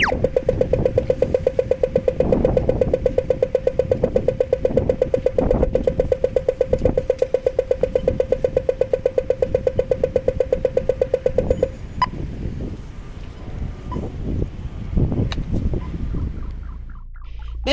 you.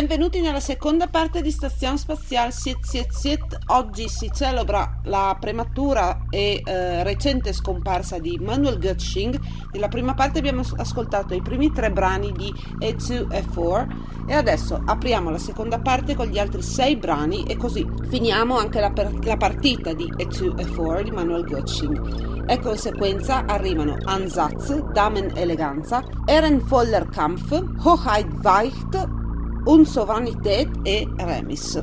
Benvenuti nella seconda parte di Stazione Spaziale Sit Sit Sit. Oggi si celebra la prematura e eh, recente scomparsa di Manuel Götzing. Nella prima parte abbiamo ascoltato i primi tre brani di E2 e 4 e adesso apriamo la seconda parte con gli altri sei brani e così finiamo anche la, per- la partita di E2 e 4 di Manuel Götzing. E conseguenza arrivano Ansatz, Damen Eleganza, Ehrenvoller Kampf, Hoheit Weicht, Unsovranität e Remis.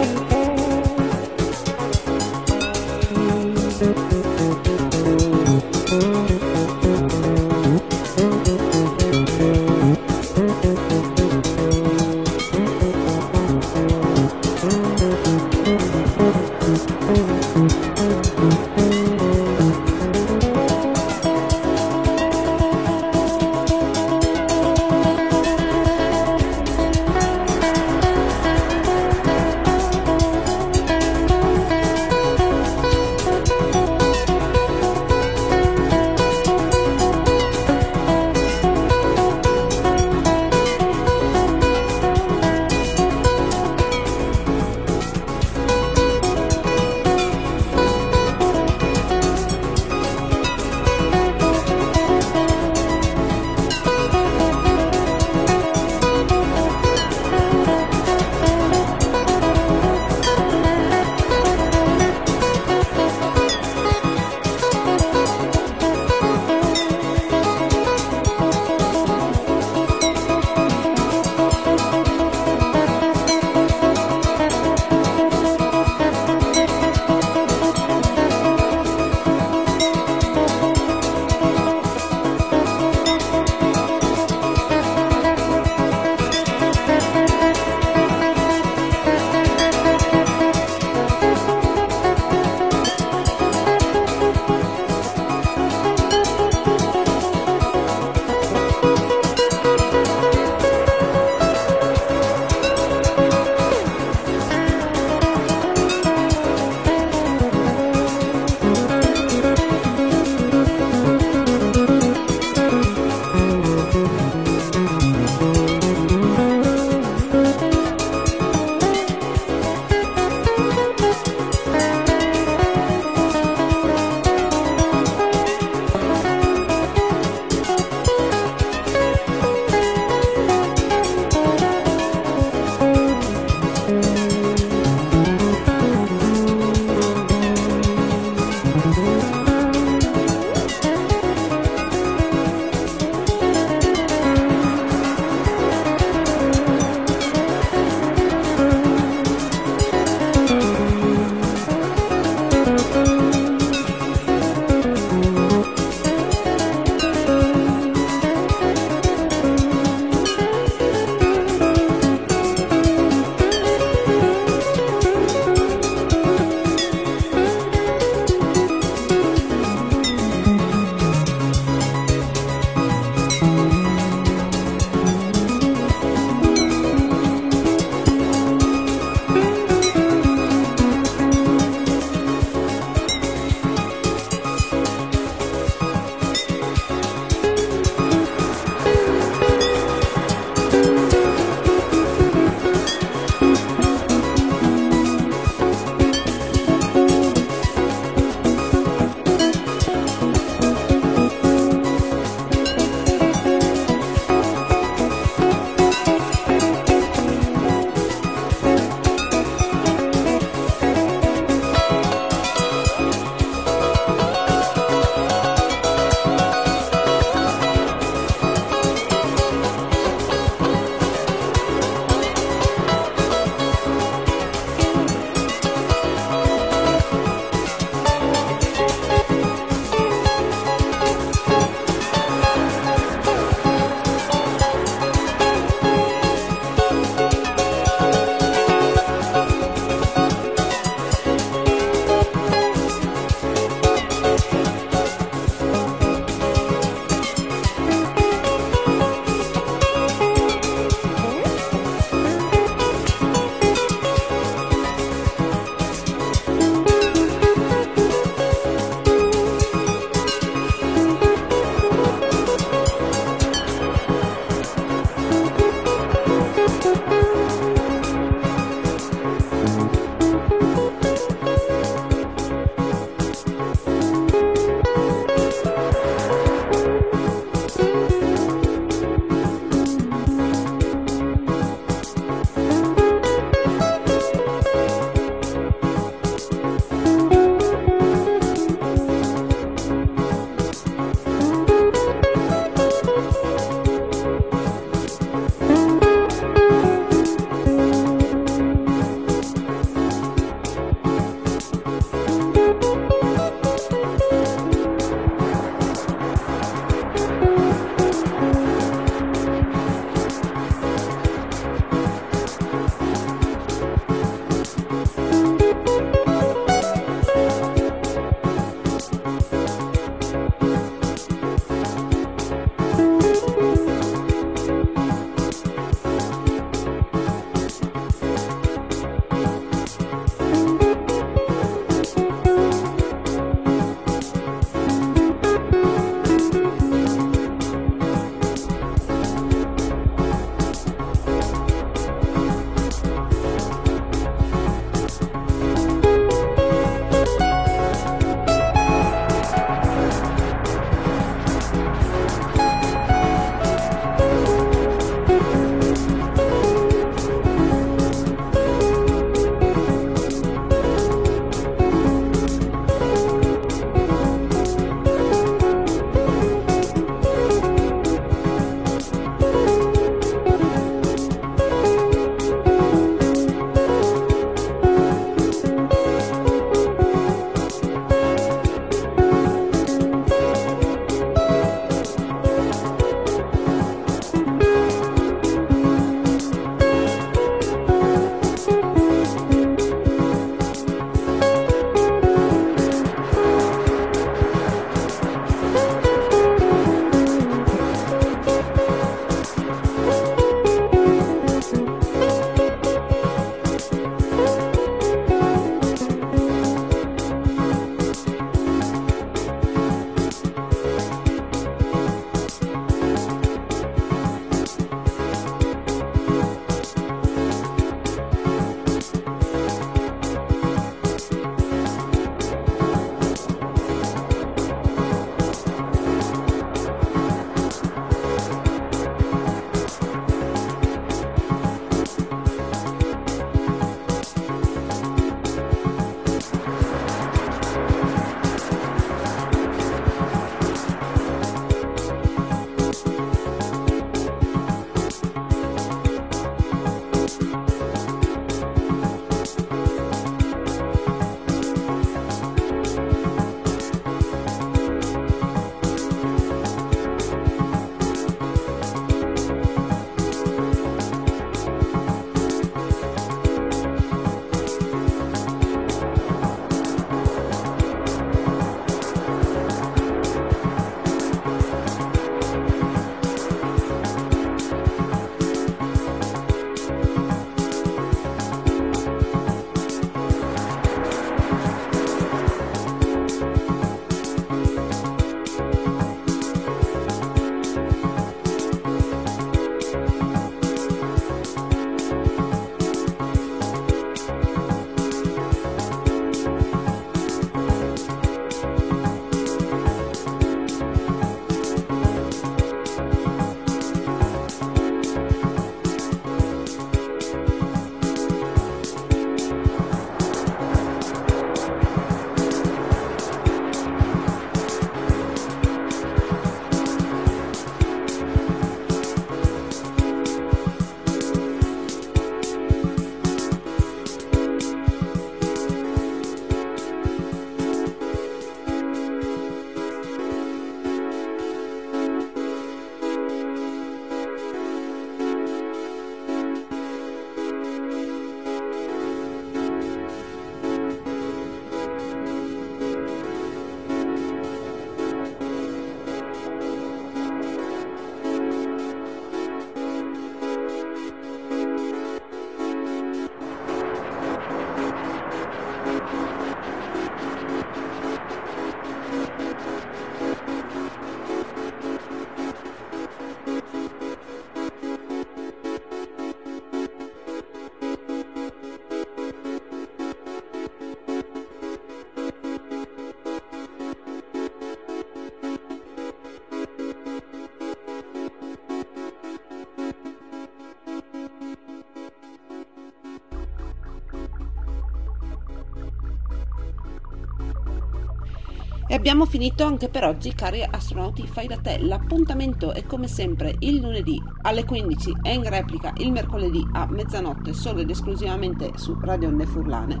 Abbiamo finito anche per oggi, cari astronauti fai da te. L'appuntamento è come sempre il lunedì alle 15 e in replica il mercoledì a mezzanotte solo ed esclusivamente su Radio Onde Furlane.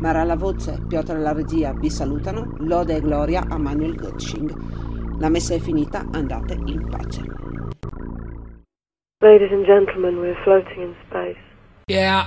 Mara alla voce, Piotr alla regia vi salutano, lode e gloria a Manuel Götzsching. La messa è finita, andate in pace. Ladies and gentlemen, we're floating in space. Yeah.